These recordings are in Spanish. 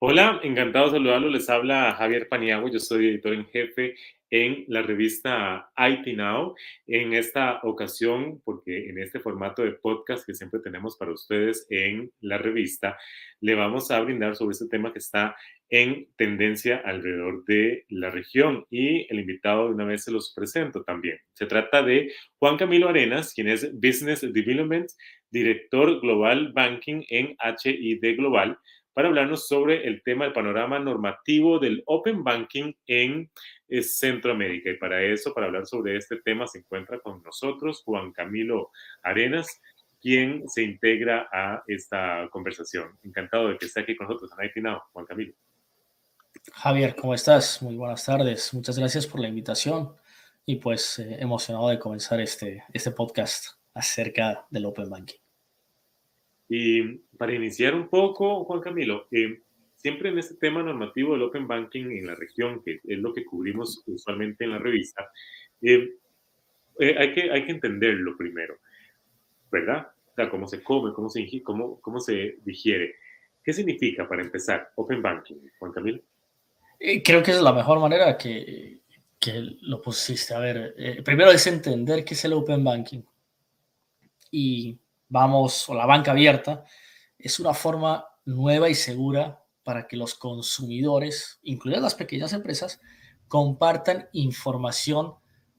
Hola, encantado de saludarlo. Les habla Javier Paniagua, yo soy editor en jefe en la revista IT Now. En esta ocasión, porque en este formato de podcast que siempre tenemos para ustedes en la revista, le vamos a brindar sobre este tema que está en tendencia alrededor de la región y el invitado de una vez se los presento también. Se trata de Juan Camilo Arenas, quien es Business Development, director Global Banking en HID Global para hablarnos sobre el tema del panorama normativo del Open Banking en eh, Centroamérica. Y para eso, para hablar sobre este tema, se encuentra con nosotros Juan Camilo Arenas, quien se integra a esta conversación. Encantado de que esté aquí con nosotros en Now, Juan Camilo. Javier, ¿cómo estás? Muy buenas tardes. Muchas gracias por la invitación y pues eh, emocionado de comenzar este, este podcast acerca del Open Banking. Y para iniciar un poco, Juan Camilo, eh, siempre en este tema normativo del Open Banking en la región, que es lo que cubrimos usualmente en la revista, eh, eh, hay, que, hay que entenderlo primero, ¿verdad? O sea, cómo se come, cómo se, cómo, cómo se digiere. ¿Qué significa, para empezar, Open Banking, Juan Camilo? Creo que es la mejor manera que, que lo pusiste. A ver, primero es entender qué es el Open Banking. Y vamos, o la banca abierta, es una forma nueva y segura para que los consumidores, incluidas las pequeñas empresas, compartan información,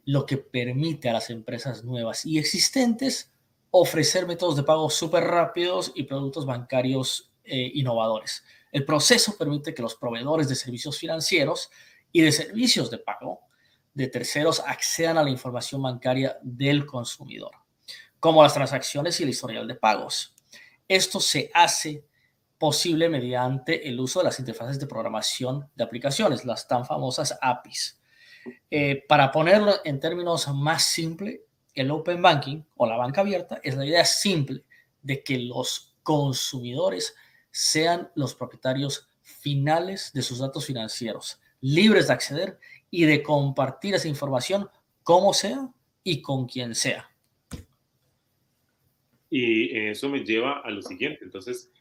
lo que permite a las empresas nuevas y existentes ofrecer métodos de pago súper rápidos y productos bancarios eh, innovadores. El proceso permite que los proveedores de servicios financieros y de servicios de pago de terceros accedan a la información bancaria del consumidor como las transacciones y el historial de pagos. Esto se hace posible mediante el uso de las interfaces de programación de aplicaciones, las tan famosas APIs. Eh, para ponerlo en términos más simples, el Open Banking o la banca abierta es la idea simple de que los consumidores sean los propietarios finales de sus datos financieros, libres de acceder y de compartir esa información como sea y con quien sea. Y eso me lleva a lo siguiente. Entonces,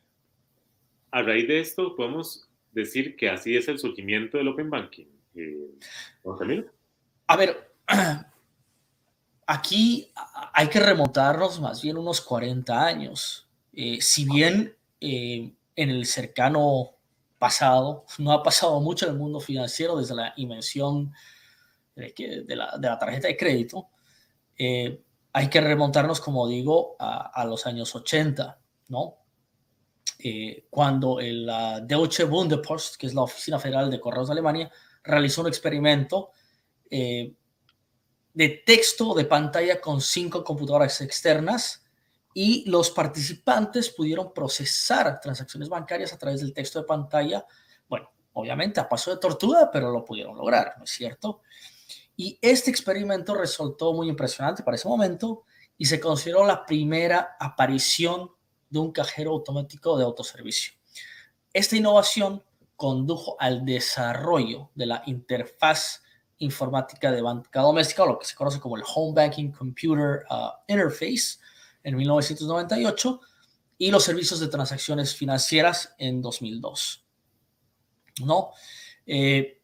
a raíz de esto, podemos decir que así es el surgimiento del Open Banking. Eh, a ver, aquí hay que remontarnos más bien unos 40 años. Eh, si bien eh, en el cercano pasado no ha pasado mucho en el mundo financiero desde la invención de, la, de la, tarjeta de crédito, eh, hay que remontarnos, como digo, a, los años 80, ¿no? Eh, cuando el Deutsche Bundespost, que es la Oficina Federal de Correos de Alemania, realizó un experimento eh, de texto de pantalla con cinco computadoras externas y los participantes pudieron procesar transacciones bancarias a través del texto de pantalla. Bueno, obviamente a paso de tortuga, pero lo pudieron lograr, ¿no es cierto? Y este experimento resultó muy impresionante para ese momento y se consideró la primera aparición de un cajero automático de autoservicio. Esta innovación condujo al desarrollo de la interfaz informática de banca doméstica, lo que se conoce como el Home Banking Computer uh, Interface, en 1998, y los servicios de transacciones financieras en 2002. ¿No? Eh,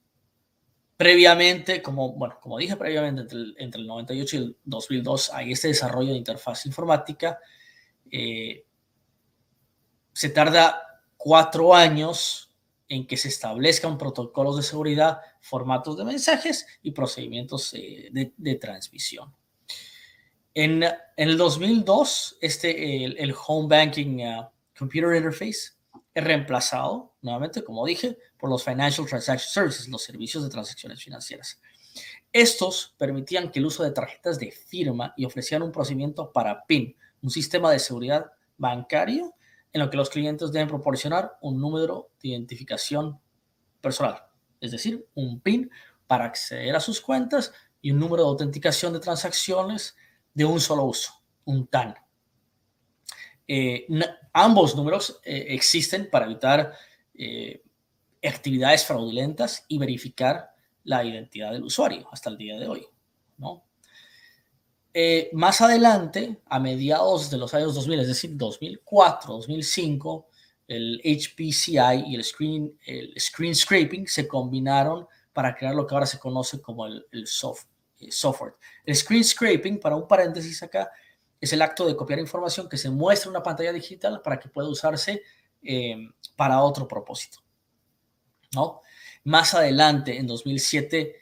Previamente, como, bueno, como dije previamente, entre el, entre el 98 y el 2002 hay este desarrollo de interfaz informática. Eh, se tarda cuatro años en que se establezcan protocolos de seguridad, formatos de mensajes y procedimientos eh, de, transmisión. En, en, el 2002, este, el, Home Banking uh, Computer Interface reemplazado, nuevamente, como dije, por los Financial Transaction Services, los servicios de transacciones financieras. Estos permitían que el uso de tarjetas de firma y ofrecían un procedimiento para PIN, un sistema de seguridad bancario en lo que los clientes deben proporcionar un número de identificación personal, es decir, un PIN para acceder a sus cuentas y un número de autenticación de transacciones de un solo uso, un TAN. Eh, ambos números eh, existen para evitar eh, actividades fraudulentas y verificar la identidad del usuario hasta el día de hoy. ¿no? más adelante, a mediados de los años 2000, es decir, 2004, 2005, el HPCI y el screen, el screen scraping se combinaron para crear lo que ahora se conoce como el, el soft, software. El screen scraping, para un paréntesis acá, es el acto de copiar información que se muestra en una pantalla digital para que pueda usarse eh, para otro propósito. ¿no? Más adelante, en 2007,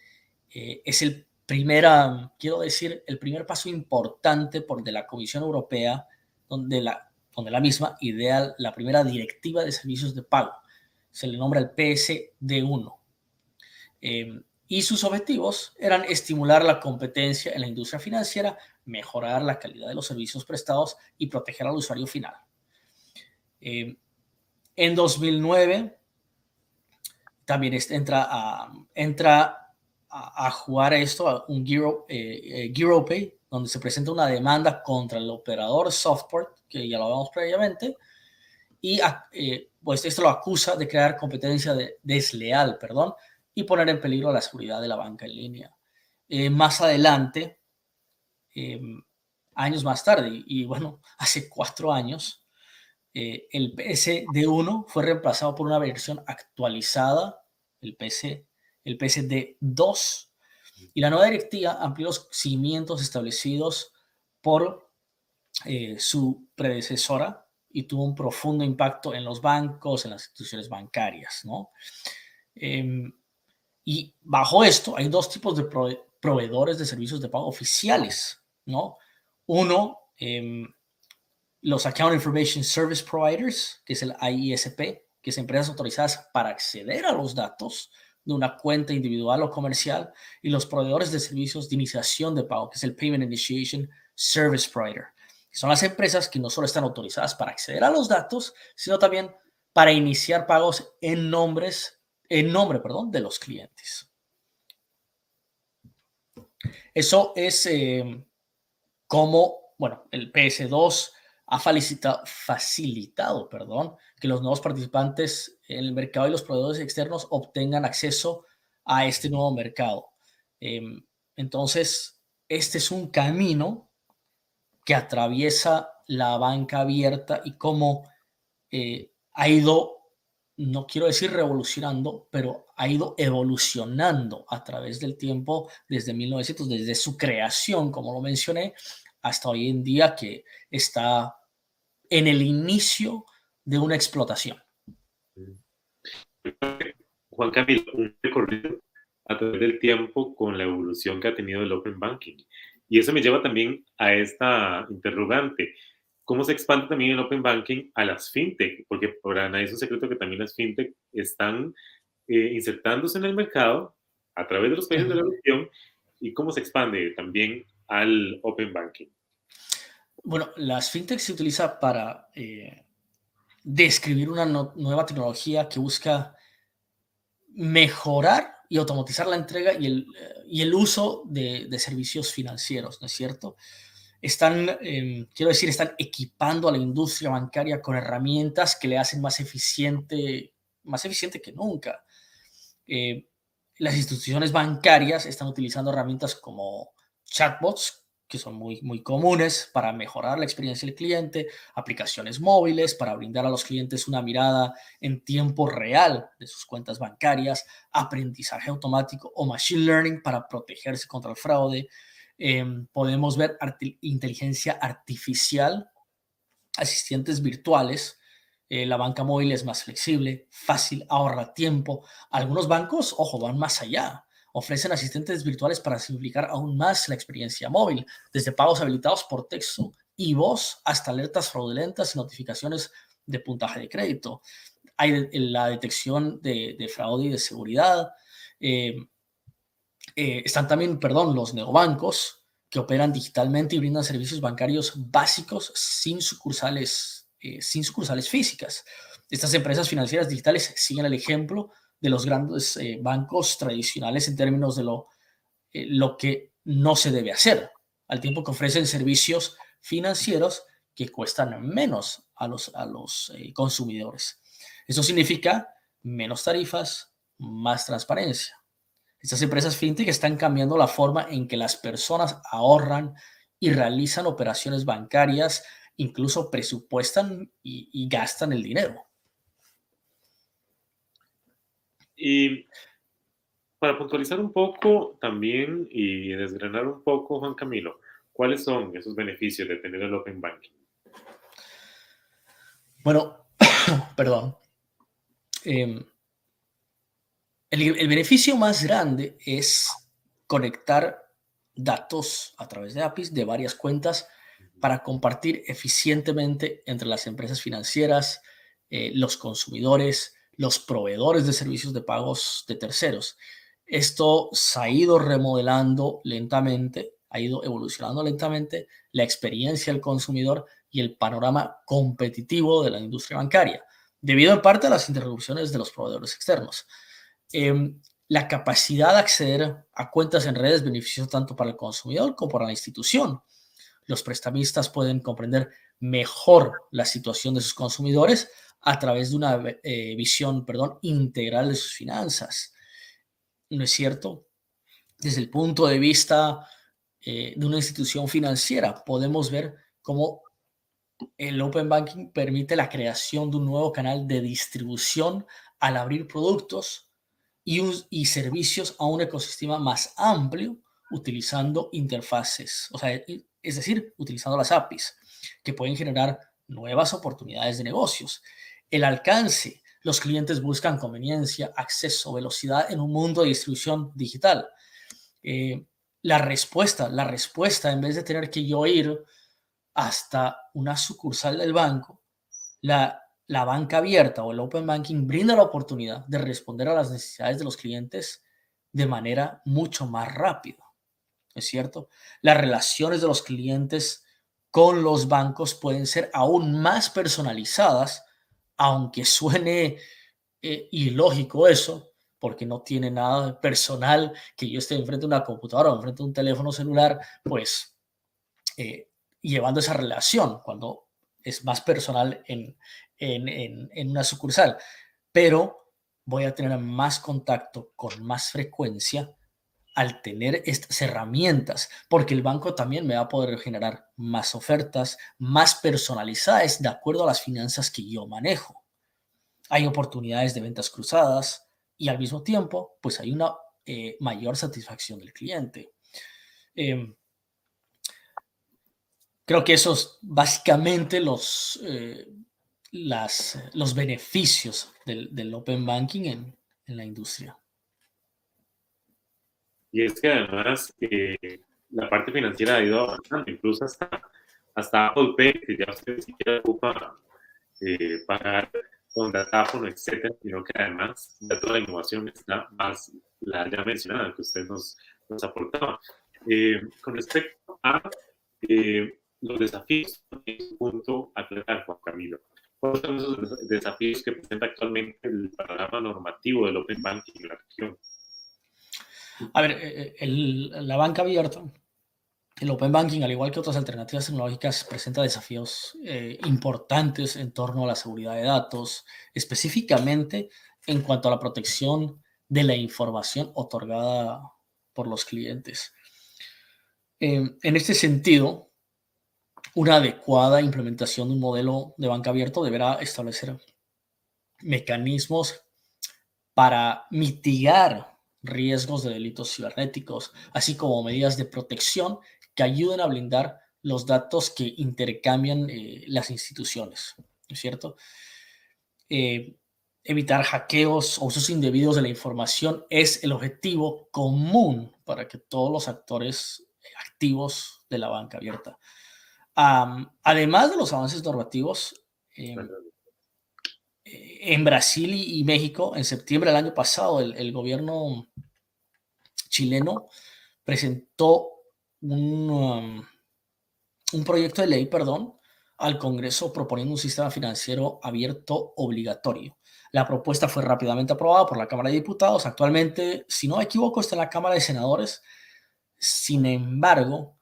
eh, es el primera, quiero decir, el primer paso importante por de la Comisión Europea, donde la, donde la misma idea la primera directiva de servicios de pago. Se le nombra el PSD1. Em, y sus objetivos eran estimular la competencia en la industria financiera, mejorar la calidad de los servicios prestados y proteger al usuario final. Em, en 2009 también entra a, entra a, jugar esto, a un Giro, eh, eh donde se presenta una demanda contra el operador software, que ya lo hablamos previamente, y eh, pues esto lo acusa de crear competencia desleal, perdón, y poner en peligro la seguridad de la banca en línea. Eh, más adelante, em, años más tarde, y, bueno, hace cuatro años, eh, el PSD1 fue reemplazado por una versión actualizada, el, PC, el PSD2, y la nueva directiva amplió los cimientos establecidos por eh, su predecesora y tuvo un profundo impacto en los bancos, en las instituciones bancarias, ¿no? Em, y bajo esto hay dos tipos de proveedores de servicios de pago oficiales, ¿no? Uno, em, los Account Information Service Providers, que es el IISP, que es empresas autorizadas para acceder a los datos de una cuenta individual o comercial, y los proveedores de servicios de iniciación de pago, que es el Payment Initiation Service Provider. son las empresas que no solo están autorizadas para acceder a los datos, sino también para iniciar pagos en nombres en nombre, perdón, de los clientes. Eso es eh, como, bueno, el PS2 ha facilitado, facilitado perdón, que los nuevos participantes en el mercado y los proveedores externos obtengan acceso a este nuevo mercado. Em, entonces, este es un camino que atraviesa la banca abierta y cómo eh, ha ido no quiero decir revolucionando, pero ha ido evolucionando a través del tiempo desde 1900, desde su creación, como lo mencioné, hasta hoy en día que está en el inicio de una explotación. Juan Camilo, un recorrido a través del tiempo con la evolución que ha tenido el Open Banking. Y eso me lleva también a esta interrogante cómo se expande también el Open Banking a las fintech, porque para nadie es un secreto que también las fintech están eh, insertándose en el mercado a través de los países de la región y cómo se expande también al Open Banking. Bueno, las fintech se utiliza para eh, describir una nueva tecnología que busca mejorar y automatizar la entrega y el, y el uso de, de servicios financieros, ¿no es cierto? Están, em, quiero decir, están equipando a la industria bancaria con herramientas que le hacen más eficiente, más eficiente que nunca. Eh, las instituciones bancarias están utilizando herramientas como chatbots, que son muy, muy comunes para mejorar la experiencia del cliente, aplicaciones móviles para brindar a los clientes una mirada en tiempo real de sus cuentas bancarias, aprendizaje automático o machine learning para protegerse contra el fraude, Em, podemos ver inteligencia artificial, asistentes virtuales. Eh, la banca móvil es más flexible, fácil, ahorra tiempo. Algunos bancos, ojo, van más allá. Ofrecen asistentes virtuales para simplificar aún más la experiencia móvil, desde pagos habilitados por texto y voz hasta alertas fraudulentas y notificaciones de puntaje de crédito. Hay la detección de, fraude y de seguridad. Em, eh, están también, perdón, los neobancos que operan digitalmente y brindan servicios bancarios básicos sin sucursales, eh, sin sucursales físicas. Estas empresas financieras digitales siguen el ejemplo de los grandes eh, bancos tradicionales en términos de lo, lo que no se debe hacer, al tiempo que ofrecen servicios financieros que cuestan menos a los, a los consumidores. Eso significa menos tarifas, más transparencia. Estas empresas fintech están cambiando la forma en que las personas ahorran y realizan operaciones bancarias, incluso presupuestan y, gastan el dinero. Y para puntualizar un poco también y desgranar un poco, Juan Camilo, ¿cuáles son esos beneficios de tener el Open Banking? Bueno, perdón. Em, el, beneficio más grande es conectar datos a través de APIs de varias cuentas para compartir eficientemente entre las empresas financieras, eh, los consumidores, los proveedores de servicios de pagos de terceros. Esto se ha ido remodelando lentamente, ha ido evolucionando lentamente la experiencia del consumidor y el panorama competitivo de la industria bancaria, debido en parte a las interrupciones de los proveedores externos. Em, la capacidad de acceder a cuentas en redes beneficia tanto para el consumidor como para la institución. Los prestamistas pueden comprender mejor la situación de sus consumidores a través de una eh, visión perdón, integral de sus finanzas. ¿No es cierto? Desde el punto de vista eh, de una institución financiera, podemos ver cómo el Open Banking permite la creación de un nuevo canal de distribución al abrir productos y, servicios a un ecosistema más amplio utilizando interfaces, o sea, es decir, utilizando las APIs, que pueden generar nuevas oportunidades de negocios. El alcance, los clientes buscan conveniencia, acceso, velocidad en un mundo de distribución digital. Eh, la respuesta, la respuesta, en vez de tener que yo ir hasta una sucursal del banco, la, la banca abierta o el open banking brinda la oportunidad de responder a las necesidades de los clientes de manera mucho más rápida. ¿Es cierto? Las relaciones de los clientes con los bancos pueden ser aún más personalizadas, aunque suene eh, ilógico eso, porque no tiene nada personal que yo esté enfrente de una computadora o enfrente de un teléfono celular, pues eh, llevando esa relación cuando es más personal en, en, una sucursal. Pero voy a tener más contacto con más frecuencia al tener estas herramientas, porque el banco también me va a poder generar más ofertas, más personalizadas de acuerdo a las finanzas que yo manejo. Hay oportunidades de ventas cruzadas y al mismo tiempo, pues hay una eh, mayor satisfacción del cliente. Em, Creo que esos básicamente los, eh, las, los beneficios del, del Open Banking en, en, la industria. Y es que además eh, la parte financiera ha ido avanzando, incluso hasta, hasta Apple Pay, que ya usted ni siquiera ocupa eh, pagar con datáfono, etcétera, sino que además ya toda la innovación está más, la ya mencionada, que usted nos, nos aportaba. con respecto a los desafíos punto a tratar, Juan Camilo. ¿Cuáles son esos desafíos que presenta actualmente el panorama normativo del Open Banking en la región? A ver, eh, eh, la banca abierta, el Open Banking, al igual que otras alternativas tecnológicas, presenta desafíos eh, importantes en torno a la seguridad de datos, específicamente en cuanto a la protección de la información otorgada por los clientes. en este sentido, una adecuada implementación de un modelo de banca abierto deberá establecer mecanismos para mitigar riesgos de delitos cibernéticos, así como medidas de protección que ayuden a blindar los datos que intercambian eh, las instituciones, ¿es cierto? Eh, evitar hackeos o usos indebidos de la información es el objetivo común para que todos los actores activos de la banca abierta además de los avances normativos, em, eh, en Brasil y, México, en septiembre del año pasado, el, gobierno chileno presentó un, um, un proyecto de ley, perdón, al Congreso proponiendo un sistema financiero abierto obligatorio. La propuesta fue rápidamente aprobada por la Cámara de Diputados. Actualmente, si no me equivoco, está en la Cámara de Senadores. Sin embargo,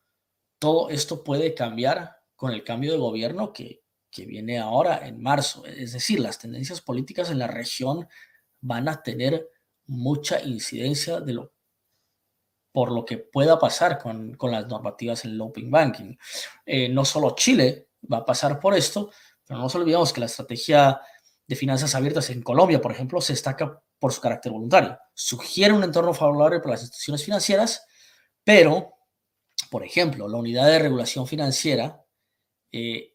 todo esto puede cambiar con el cambio de gobierno que, viene ahora en marzo. Es decir, las tendencias políticas en la región van a tener mucha incidencia de lo, por lo que pueda pasar con, las normativas en el Open Banking. Eh, no solo Chile va a pasar por esto, pero no nos olvidemos que la estrategia de finanzas abiertas en Colombia, por ejemplo, se está por su carácter voluntario. Sugiere un entorno favorable para las instituciones financieras, pero, por ejemplo, la unidad de regulación financiera eh,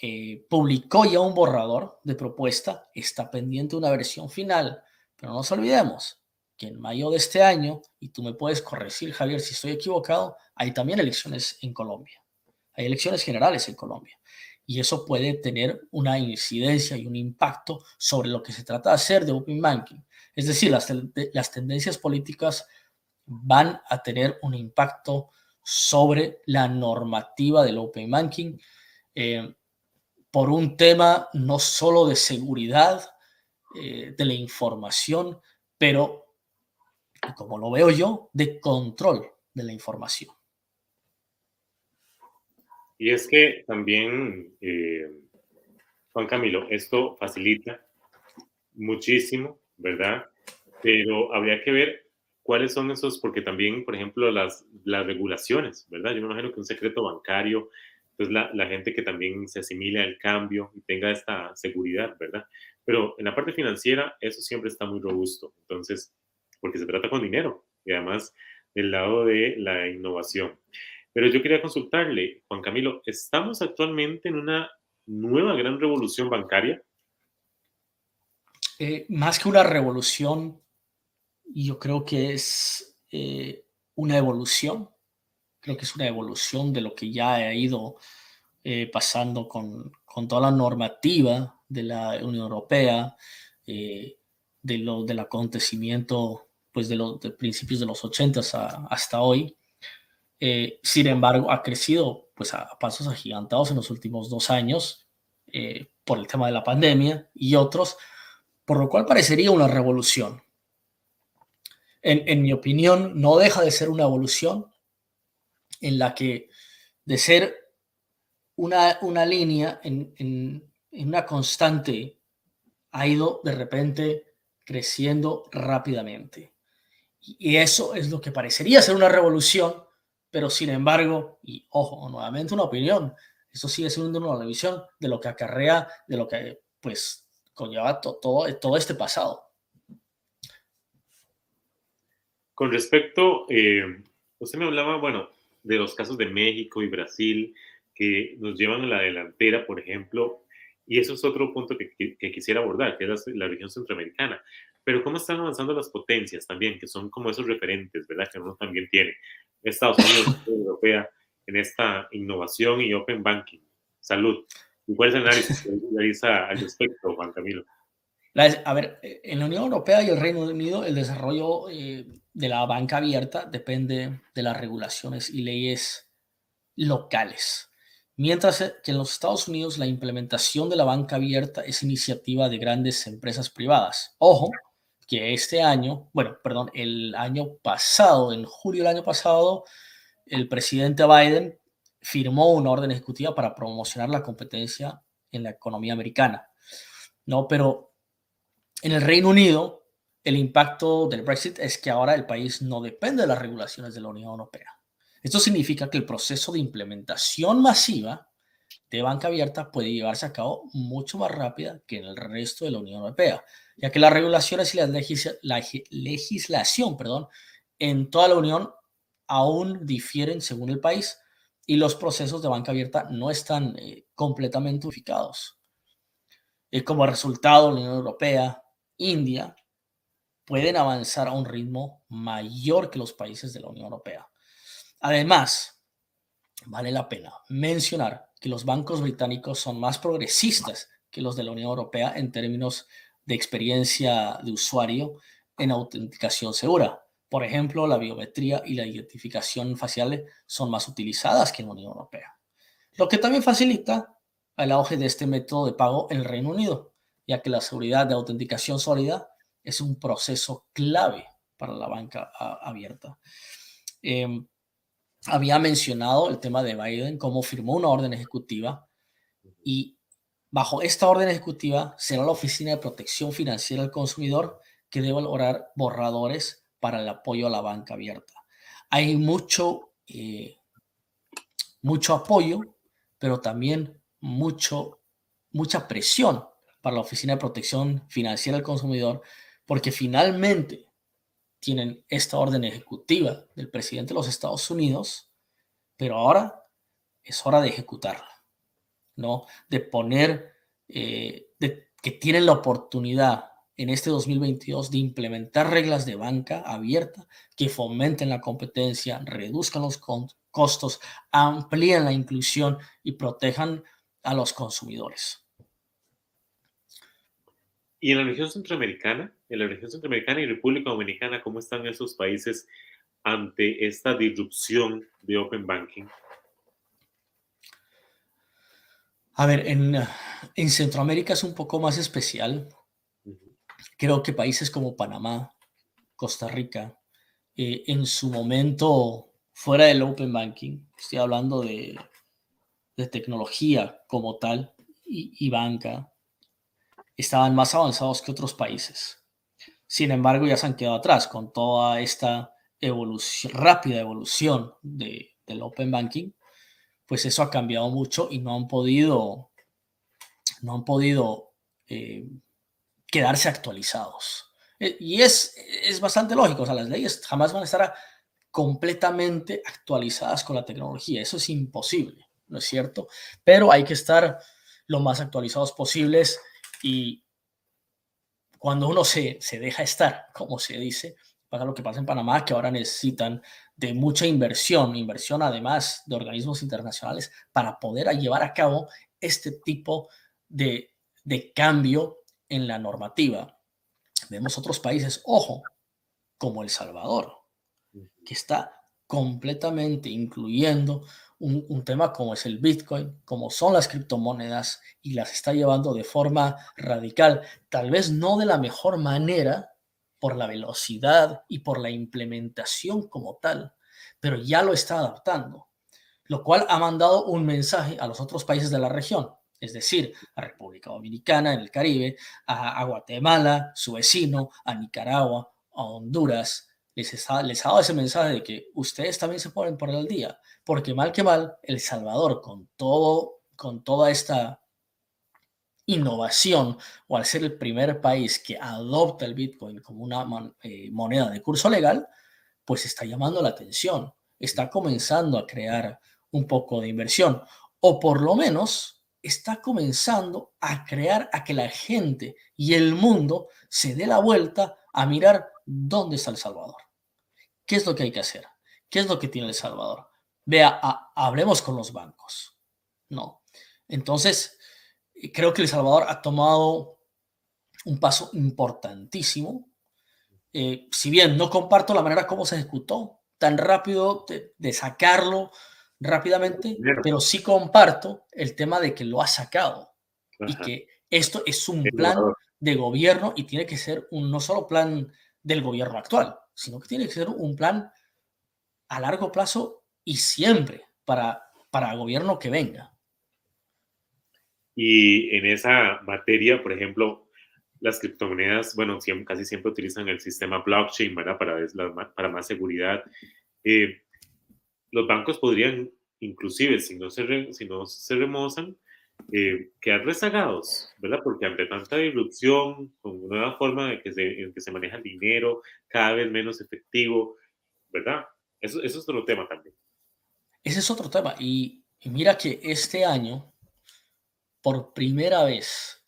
eh, publicó ya un borrador de propuesta, está pendiente una versión final, pero no nos olvidemos que en mayo de este año, y tú me puedes corregir, Javier, si estoy equivocado, hay también elecciones en Colombia. Hay elecciones generales en Colombia. Y eso puede tener una incidencia y un impacto sobre lo que se trata de hacer de Open Banking. Es decir, las, las tendencias políticas van a tener un impacto sobre la normativa del Open Banking eh, por un tema no solo de seguridad eh, de la información, pero, como lo veo yo, de control de la información. Y es que también, eh, Juan Camilo, esto facilita muchísimo, ¿verdad? Pero habría que ver cuáles son esos, porque también, por ejemplo, las, regulaciones, ¿verdad? Yo me imagino que un secreto bancario, pues la, la gente que también se asimile al cambio y tenga esta seguridad, ¿verdad? Pero en la parte financiera, eso siempre está muy robusto, entonces, porque se trata con dinero y además del lado de la innovación. Pero yo quería consultarle, Juan Camilo, ¿estamos actualmente en una nueva gran revolución bancaria? Eh, más que una revolución, yo creo que es eh, una evolución. Creo que es una evolución de lo que ya ha ido eh, pasando con, con, toda la normativa de la Unión Europea, de lo, del acontecimiento pues de los principios de los 80 hasta hoy. Eh, sin embargo, ha crecido pues, a, pasos agigantados en los últimos dos años eh, por el tema de la pandemia y otros, por lo cual parecería una revolución. En, mi opinión, no deja de ser una evolución en la que de ser una, una línea en, en, una constante ha ido de repente creciendo rápidamente. Y eso es lo que parecería ser una revolución, pero sin embargo, y ojo, nuevamente una opinión, eso sigue siendo una revisión de lo que acarrea, de lo que pues conlleva todo, todo este pasado. Con respecto, eh, usted me hablaba, bueno, de los casos de México y Brasil que nos llevan a la delantera, por ejemplo, y eso es otro punto que, que, quisiera abordar, que es la, la, región centroamericana. Pero cómo están avanzando las potencias también, que son como esos referentes, ¿verdad? Que uno también tiene. Estados Unidos, Europea, en esta innovación y open banking. Salud. ¿Y cuál es el análisis que realiza al respecto, Juan Camilo? A ver, en la Unión Europea y el Reino Unido, el desarrollo eh, de la banca abierta depende de las regulaciones y leyes locales. Mientras que en los Estados Unidos la implementación de la banca abierta es iniciativa de grandes empresas privadas. Ojo, que este año, bueno, perdón, el año pasado, en julio del año pasado, el presidente Biden firmó una orden ejecutiva para promocionar la competencia en la economía americana. No, pero en el Reino Unido, el impacto del Brexit es que ahora el país no depende de las regulaciones de la Unión Europea. Esto significa que el proceso de implementación masiva de banca abierta puede llevarse a cabo mucho más rápida que en el resto de la Unión Europea ya que las regulaciones y la, legislación perdón, en toda la Unión aún difieren según el país y los procesos de banca abierta no están eh, completamente unificados. Y como resultado, la Unión Europea, India, pueden avanzar a un ritmo mayor que los países de la Unión Europea. Además, vale la pena mencionar que los bancos británicos son más progresistas que los de la Unión Europea en términos de experiencia de usuario en autenticación segura. Por ejemplo, la biometría y la identificación facial son más utilizadas que en la Unión Europea, lo que también facilita el auge de este método de pago en el Reino Unido, ya que la seguridad de autenticación sólida es un proceso clave para la banca abierta. Em, había mencionado el tema de Biden, cómo firmó una orden ejecutiva y Bajo esta orden ejecutiva será la Oficina de Protección Financiera del Consumidor que debe lograr borradores para el apoyo a la banca abierta. Hay mucho, eh, mucho apoyo, pero también mucho, mucha presión para la Oficina de Protección Financiera del Consumidor porque finalmente tienen esta orden ejecutiva del presidente de los Estados Unidos, pero ahora es hora de ejecutarla, ¿no? De poner, eh, de, que tienen la oportunidad en este 2022 de implementar reglas de banca abierta que fomenten la competencia, reduzcan los costos, amplíen la inclusión y protejan a los consumidores. ¿Y en la región centroamericana? En la región centroamericana y República Dominicana, ¿cómo están esos países ante esta disrupción de Open Banking? A ver, en, en Centroamérica es un poco más especial Creo que países como Panamá, Costa Rica, eh, en su momento fuera del Open Banking, estoy hablando de, tecnología como tal y, banca, estaban más avanzados que otros países. Sin embargo, ya se han quedado atrás con toda esta rápida evolución del Open Banking, pues eso ha cambiado mucho y no han podido, no han podido eh, quedarse actualizados. Eh, y es, es bastante lógico, o sea, las leyes jamás van a estar completamente actualizadas con la tecnología, eso es imposible, ¿no es cierto? Pero hay que estar lo más actualizados posibles y cuando uno se, se deja estar, como se dice, pasa lo que pasa en Panamá, que ahora necesitan de mucha inversión, inversión además de organismos internacionales para poder llevar a cabo este tipo de, de cambio en la normativa. Vemos otros países, ojo, como El Salvador, que está completamente incluyendo un, tema como es el Bitcoin, como son las criptomonedas, y las está llevando de forma radical, tal vez no de la mejor manera por la velocidad y por la implementación como tal, pero ya lo está adaptando, lo cual ha mandado un mensaje a los otros países de la región es decir, a República Dominicana en el Caribe, a, Guatemala, su vecino, a Nicaragua, a Honduras, les, ha dado ese mensaje de que ustedes también se ponen por el día, porque mal que mal, El Salvador, con, todo, con toda esta innovación, o al ser el primer país que adopta el Bitcoin como una eh, moneda de curso legal, pues está llamando la atención, está comenzando a crear un poco de inversión, o por lo menos está comenzando a crear a que la gente y el mundo se dé la vuelta a mirar dónde está El Salvador. ¿Qué es lo que hay que hacer? ¿Qué es lo que tiene El Salvador? Vea, hablemos con los bancos. No. Entonces, creo que El Salvador ha tomado un paso importantísimo. Eh, si bien no comparto la manera como se ejecutó, tan rápido de sacarlo rápidamente, pero sí comparto el tema de que lo ha sacado y que esto es un plan de gobierno y tiene que ser un no solo plan del gobierno actual, sino que tiene que ser un plan a largo plazo y siempre para, para gobierno que venga. Y en esa materia, por ejemplo, las criptomonedas, bueno, casi siempre utilizan el sistema blockchain, ¿verdad? Para, para más seguridad. Eh, los bancos podrían, inclusive si no se, si no se remozan, eh, quedar rezagados, ¿verdad? Porque ante tanta disrupción, con nueva forma de que se, en que se maneja el dinero, cada vez menos efectivo, ¿verdad? Eso, eso es otro tema también. Ese es otro tema. Y, y mira que este año, por primera vez,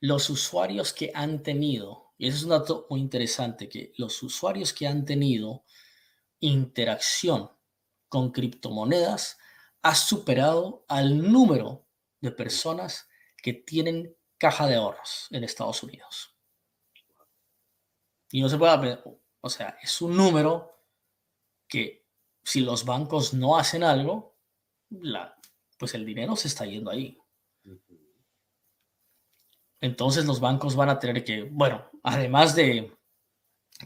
los usuarios que han tenido, y eso es un dato muy interesante, que los usuarios que han tenido interacción con criptomonedas ha superado al número de personas que tienen caja de ahorros en Estados Unidos. Y no se puede, o sea, es un número que si los bancos no hacen algo, la, pues el dinero se está yendo ahí. Entonces los bancos van a tener que, bueno, además de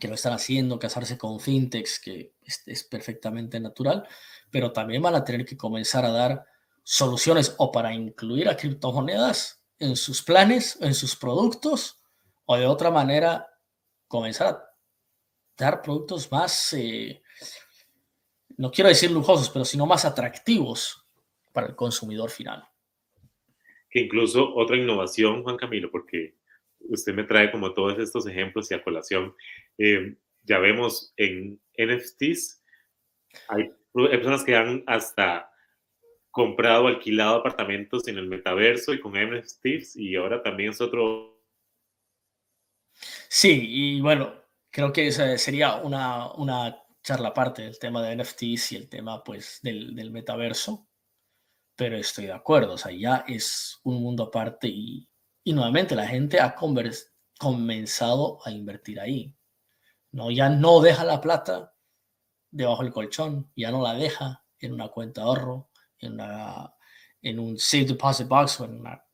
que lo están haciendo, casarse con fintechs, que es, perfectamente natural, pero también van a tener que comenzar a dar soluciones o para incluir a criptomonedas en sus planes, en sus productos, o de otra manera comenzar a dar productos más, eh, no quiero decir lujosos, pero sino más atractivos para el consumidor final. Que incluso otra innovación, Juan Camilo, porque usted me trae como todos estos ejemplos y a colación. Eh, ya vemos en NFTs, hay, personas que han hasta comprado, alquilado apartamentos en el metaverso y con NFTs y ahora también es otro... Sí, y bueno, creo que sería una, una charla aparte del tema de NFTs y el tema pues del, del metaverso, pero estoy de acuerdo, o sea, ya es un mundo aparte y, y nuevamente la gente ha comenzado a invertir ahí. No, ya no deja la plata debajo del colchón, ya no la deja en una cuenta de ahorro, en, una, en un safe deposit box o en, una,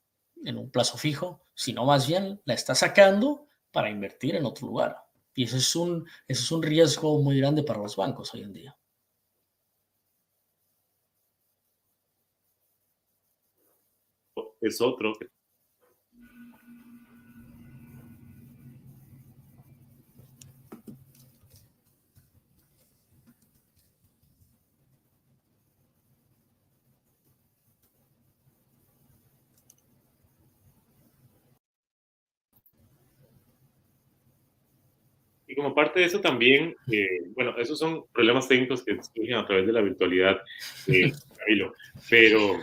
en un plazo fijo, sino más bien la está sacando para invertir en otro lugar. Y eso es un, eso es un riesgo muy grande para los bancos hoy en día. Es otro que como parte de eso también, eh, bueno, esos son problemas técnicos que surgen a través de la virtualidad, eh, pero,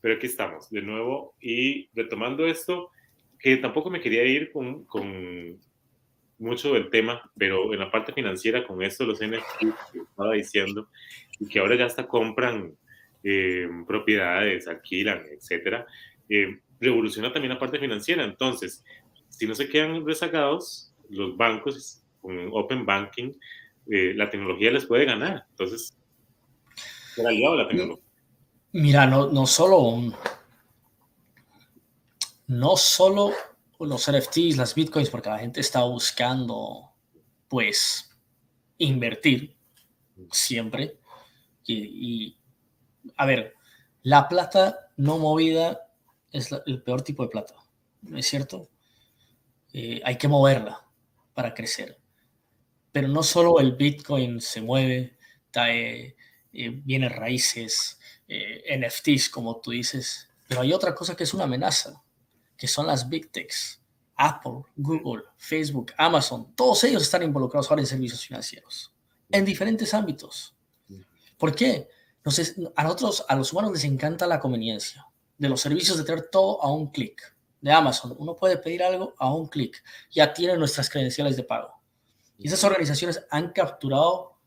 pero aquí estamos de nuevo y retomando esto, que tampoco me quería ir con, con mucho del tema, pero en la parte financiera con esto, los NFT que estaba diciendo, y que ahora ya hasta compran eh, propiedades, alquilan, etcétera, eh, revoluciona también la parte financiera. Entonces, si no se quedan rezagados, los bancos con Open Banking, eh, la tecnología les puede ganar. Entonces, ¿qué aliado la tecnología? Mira, no, no solo no solo los NFTs, las bitcoins, porque la gente está buscando, pues, invertir siempre. Y, a ver, la plata no movida es el peor tipo de plata, ¿no es cierto? Eh, hay que moverla para crecer pero no solo el Bitcoin se mueve, trae eh, raíces, eh, NFTs, como tú dices, pero hay otra cosa que es una amenaza, que son las Big Techs. Apple, Google, Facebook, Amazon, todos ellos están involucrados ahora en servicios financieros, en diferentes ámbitos. ¿Por qué? a nosotros, a los humanos les encanta la conveniencia de los servicios de tener todo a un clic. De Amazon, uno puede pedir algo a un clic, ya tiene nuestras credenciales de pago. Y esas organizaciones han capturado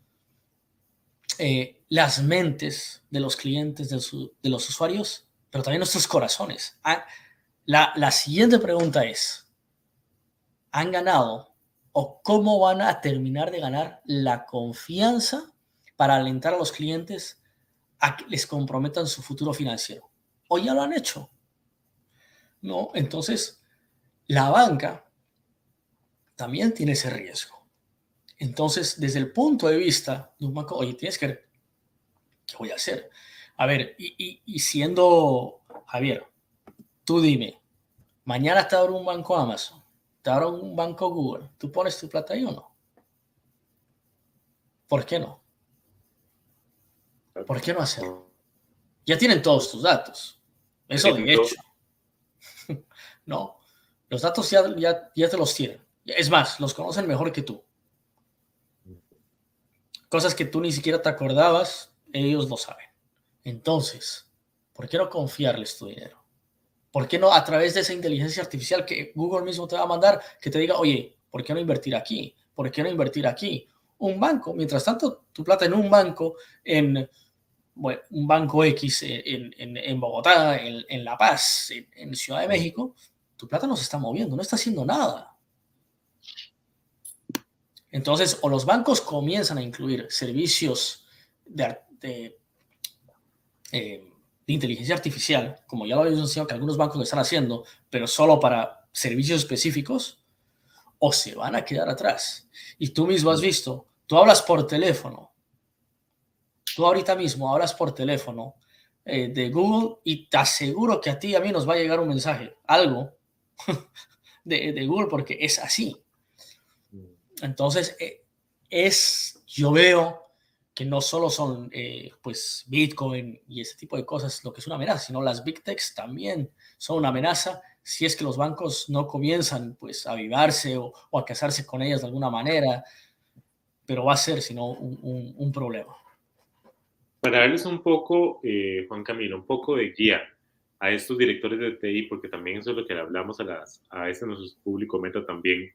eh, las mentes de los clientes, de, los usuarios, pero también nuestros corazones. Ah, la, la siguiente pregunta es, ¿han ganado o cómo van a terminar de ganar la confianza para alentar a los clientes a que les comprometan su futuro financiero? ¿O ya lo han hecho? No, entonces la banca también tiene ese riesgo. Entonces, desde el punto de vista de un banco, oye, tienes que ver, ¿qué voy a hacer? A ver, y, siendo, Javier, tú dime, mañana te abro un banco Amazon, te abro un banco Google, ¿tú pones tu plata ahí o no? ¿Por qué no? ¿Por qué no hacerlo? Ya tienen todos tus datos. Eso de hecho. no, los datos ya, ya, ya te los tienen. Es más, los conocen mejor que tú. Cosas que tú ni siquiera te acordabas, ellos lo saben. Entonces, ¿por qué no confiarles tu dinero? ¿Por qué no a través de esa inteligencia artificial que Google mismo te va a mandar, que te diga, oye, ¿por qué no invertir aquí? ¿Por qué no invertir aquí? Un banco, mientras tanto, tu plata en un banco, en un banco X en, en, Bogotá, en, La Paz, en Ciudad de México, tu plata no se está moviendo, no está haciendo nada. Entonces, o los bancos comienzan a incluir servicios de, eh, inteligencia artificial, como ya lo habíamos enseñado que algunos bancos lo están haciendo, pero solo para servicios específicos, o se van a quedar atrás. Y tú mismo has visto, tú hablas por teléfono, tú ahorita mismo hablas por teléfono eh, de Google y te aseguro que a ti y a mí nos va a llegar un mensaje, algo de Google, porque es así. Entonces, eh, es, yo veo que no solo son eh, pues Bitcoin y ese tipo de cosas lo que es una amenaza, sino las Big Techs también son una amenaza si es que los bancos no comienzan pues a avivarse o, a casarse con ellas de alguna manera, pero va a ser sino un, un, problema. Para darles un poco, eh, Juan Camilo, un poco de guía a estos directores de TI, porque también eso es lo que le hablamos a, las, a este nuestro público meta también,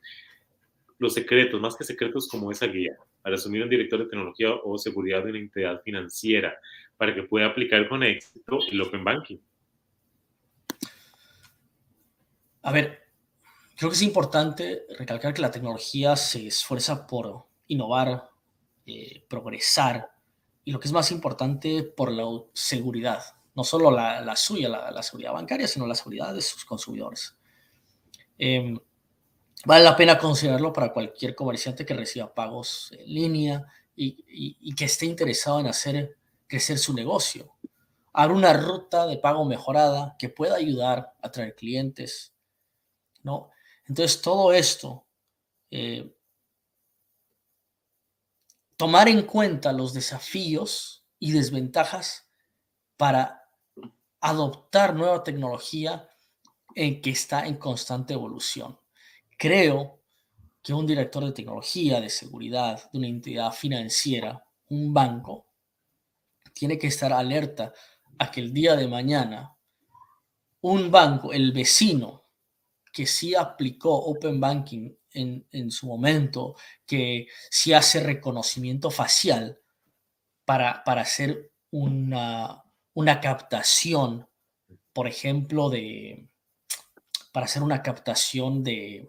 los secretos, más que secretos como esa guía, para asumir un director de tecnología o seguridad de una entidad financiera, para que pueda aplicar con éxito el Open Banking. A ver, creo que es importante recalcar que la tecnología se esfuerza por innovar, eh, progresar, y lo que es más importante, por la seguridad no solo la, suya, la, seguridad bancaria, sino la seguridad de sus consumidores. Em, vale la pena considerarlo para cualquier comerciante que reciba pagos en línea y, que esté interesado en hacer crecer su negocio. Habrá una ruta de pago mejorada que pueda ayudar a traer clientes, ¿no? Entonces, todo esto, eh, tomar en cuenta los desafíos y desventajas para adoptar nueva tecnología en que está en constante evolución. Creo que un director de tecnología, de seguridad, de una entidad financiera, un banco, tiene que estar alerta a que el día de mañana un banco, el vecino, que sí aplicó Open Banking en, en su momento, que sí hace reconocimiento facial para, para hacer una, una captación, por ejemplo, de, para hacer una captación de,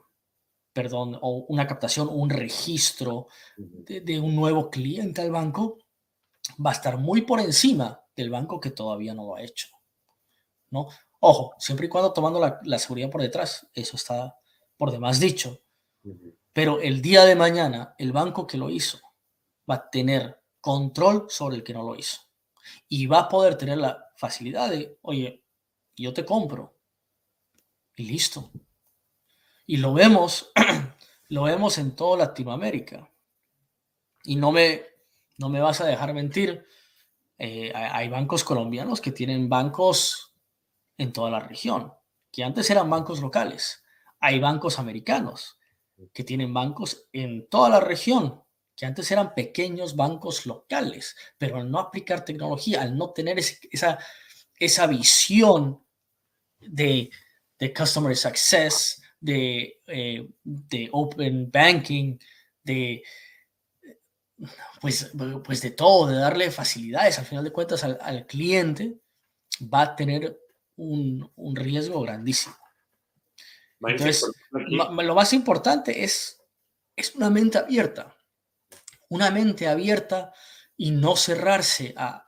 perdón, o una captación, un registro de, un nuevo cliente al banco, va a estar muy por encima del banco que todavía no lo ha hecho. ¿no? Ojo, siempre y cuando tomando la, la seguridad por detrás, eso está por demás dicho. Pero el día de mañana, el banco que lo hizo va a tener control sobre el que no lo hizo y va a poder tener la facilidad de, oye, yo te compro y listo. Y lo vemos, lo vemos en toda Latinoamérica. Y no me, no me vas a dejar mentir, eh, hay bancos colombianos que tienen bancos en toda la región, que antes eran bancos locales. Hay bancos americanos que tienen bancos en toda la región que antes eran pequeños bancos locales, pero al no aplicar tecnología, al no tener esa, esa visión de, de customer success, de, eh, de open banking, de pues, pues de todo, de darle facilidades al final de cuentas al, cliente, va a tener un, un riesgo grandísimo. Entonces, lo más importante es, es una mente abierta una mente abierta y no cerrarse a,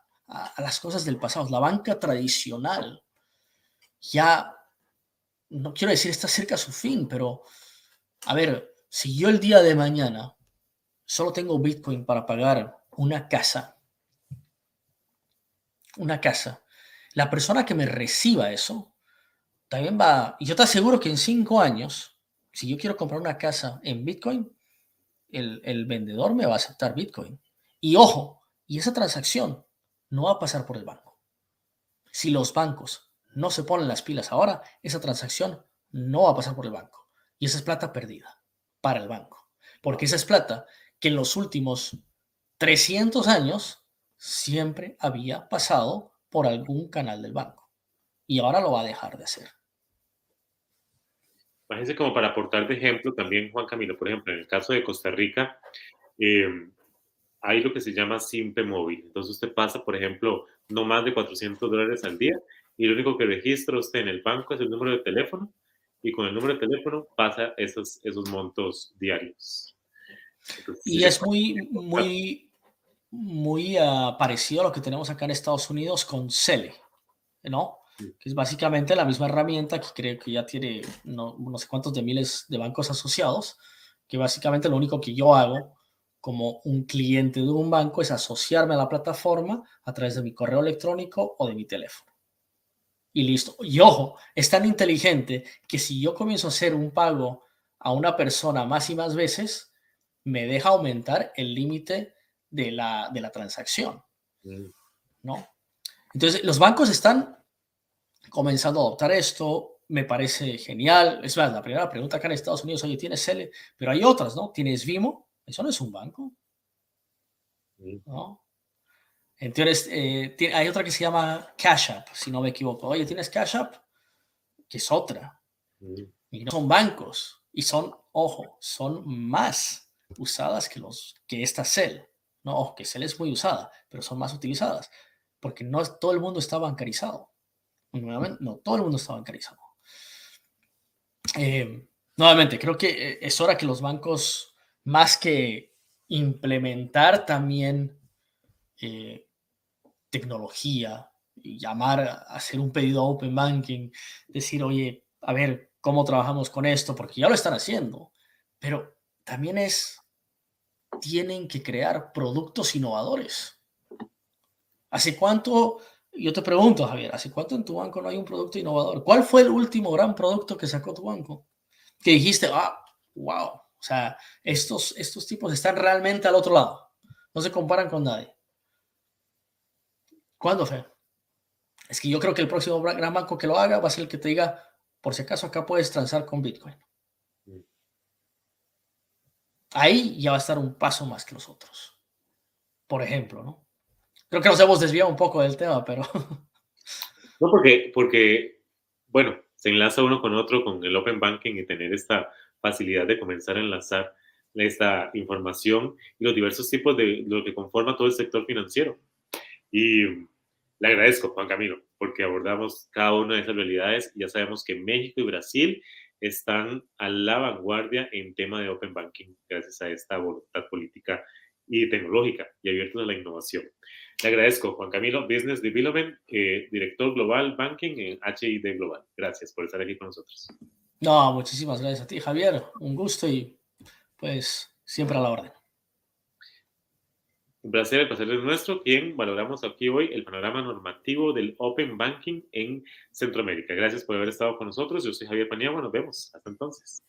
las cosas del pasado. La banca tradicional ya, no quiero decir está cerca a su fin, pero a ver, si yo el día de mañana solo tengo Bitcoin para pagar una casa, una casa, la persona que me reciba eso, también va, y yo te aseguro que en cinco años, si yo quiero comprar una casa en Bitcoin, el, vendedor me va a aceptar Bitcoin. Y ojo, y esa transacción no va a pasar por el banco. Si los bancos no se ponen las pilas ahora, esa transacción no va a pasar por el banco. Y esa es plata perdida para el banco. Porque esa es plata que en los últimos 300 años siempre había pasado por algún canal del banco. Y ahora lo va a dejar de hacer. Imagínense como para aportar de ejemplo también, Juan Camilo, por ejemplo, en el caso de Costa Rica, eh, hay lo que se llama simple móvil. Entonces usted pasa, por ejemplo, no más de 400 dólares al día y lo único que registra usted en el banco es el número de teléfono y con el número de teléfono pasa esos, esos montos diarios. y es muy, muy, muy uh, parecido a lo que tenemos acá en Estados Unidos con Cele, ¿no? que es básicamente la misma herramienta que creo que ya tiene no, sé cuántos de miles de bancos asociados, que básicamente lo único que yo hago como un cliente de un banco es asociarme a la plataforma a través de mi correo electrónico o de mi teléfono. Y listo. Y ojo, es tan inteligente que si yo comienzo a hacer un pago a una persona más y más veces, me deja aumentar el límite de la, de la transacción. ¿No? Entonces, los bancos están comenzando a adoptar esto. me parece genial. Es más, la primera pregunta acá en Estados Unidos, oye, ¿tienes Cele? Pero hay otras, ¿no? ¿Tienes Vimo? Eso no es un banco. ¿No? Entonces, eh, hay otra que se llama Cash App, si no me equivoco. Oye, ¿tienes Cash App? Que es otra. Y no son bancos. Y son, ojo, son más usadas que, los, que esta Cell. No, que Cell es muy usada, pero son más utilizadas. Porque no todo el mundo está bancarizado. Nuevamente, no todo el mundo está bancarizado. Eh, nuevamente, creo que eh, es hora que los bancos, más que implementar también eh, tecnología llamar a hacer un pedido a Open Banking, decir, oye, a ver cómo trabajamos con esto, porque ya lo están haciendo, pero también es, tienen que crear productos innovadores. ¿Hace cuánto, yo te pregunto, Javier, ¿hace cuánto en tu banco no hay un producto innovador? ¿Cuál fue el último gran producto que sacó tu banco? Que dijiste, ah, wow, o sea, estos, estos tipos están realmente al otro lado, no se comparan con nadie. ¿Cuándo fue? Es que yo creo que el próximo gran banco que lo haga va a ser el que te diga, por si acaso acá puedes transar con Bitcoin. Ahí ya va a estar un paso más que los otros. Por ejemplo, ¿no? Creo que nos hemos desviado un poco del tema, pero... No, porque, porque, bueno, se enlaza uno con otro con el Open Banking y tener esta facilidad de comenzar a enlazar esta información y los diversos tipos de lo que conforma todo el sector financiero. Y le agradezco, Juan Camilo, porque abordamos cada una de esas realidades ya sabemos que México y Brasil están a la vanguardia en tema de Open Banking gracias a esta voluntad política y tecnológica y abiertos a la innovación. Le agradezco, Juan Camilo, Business Development, eh, director global Banking en HID Global. Gracias por estar aquí con nosotros. No, muchísimas gracias a ti, Javier. Un gusto y pues siempre a la orden. Un placer, el placer es nuestro, quien valoramos aquí hoy el panorama normativo del Open Banking en Centroamérica. Gracias por haber estado con nosotros. Yo soy Javier Paniagua. Nos vemos. Hasta entonces.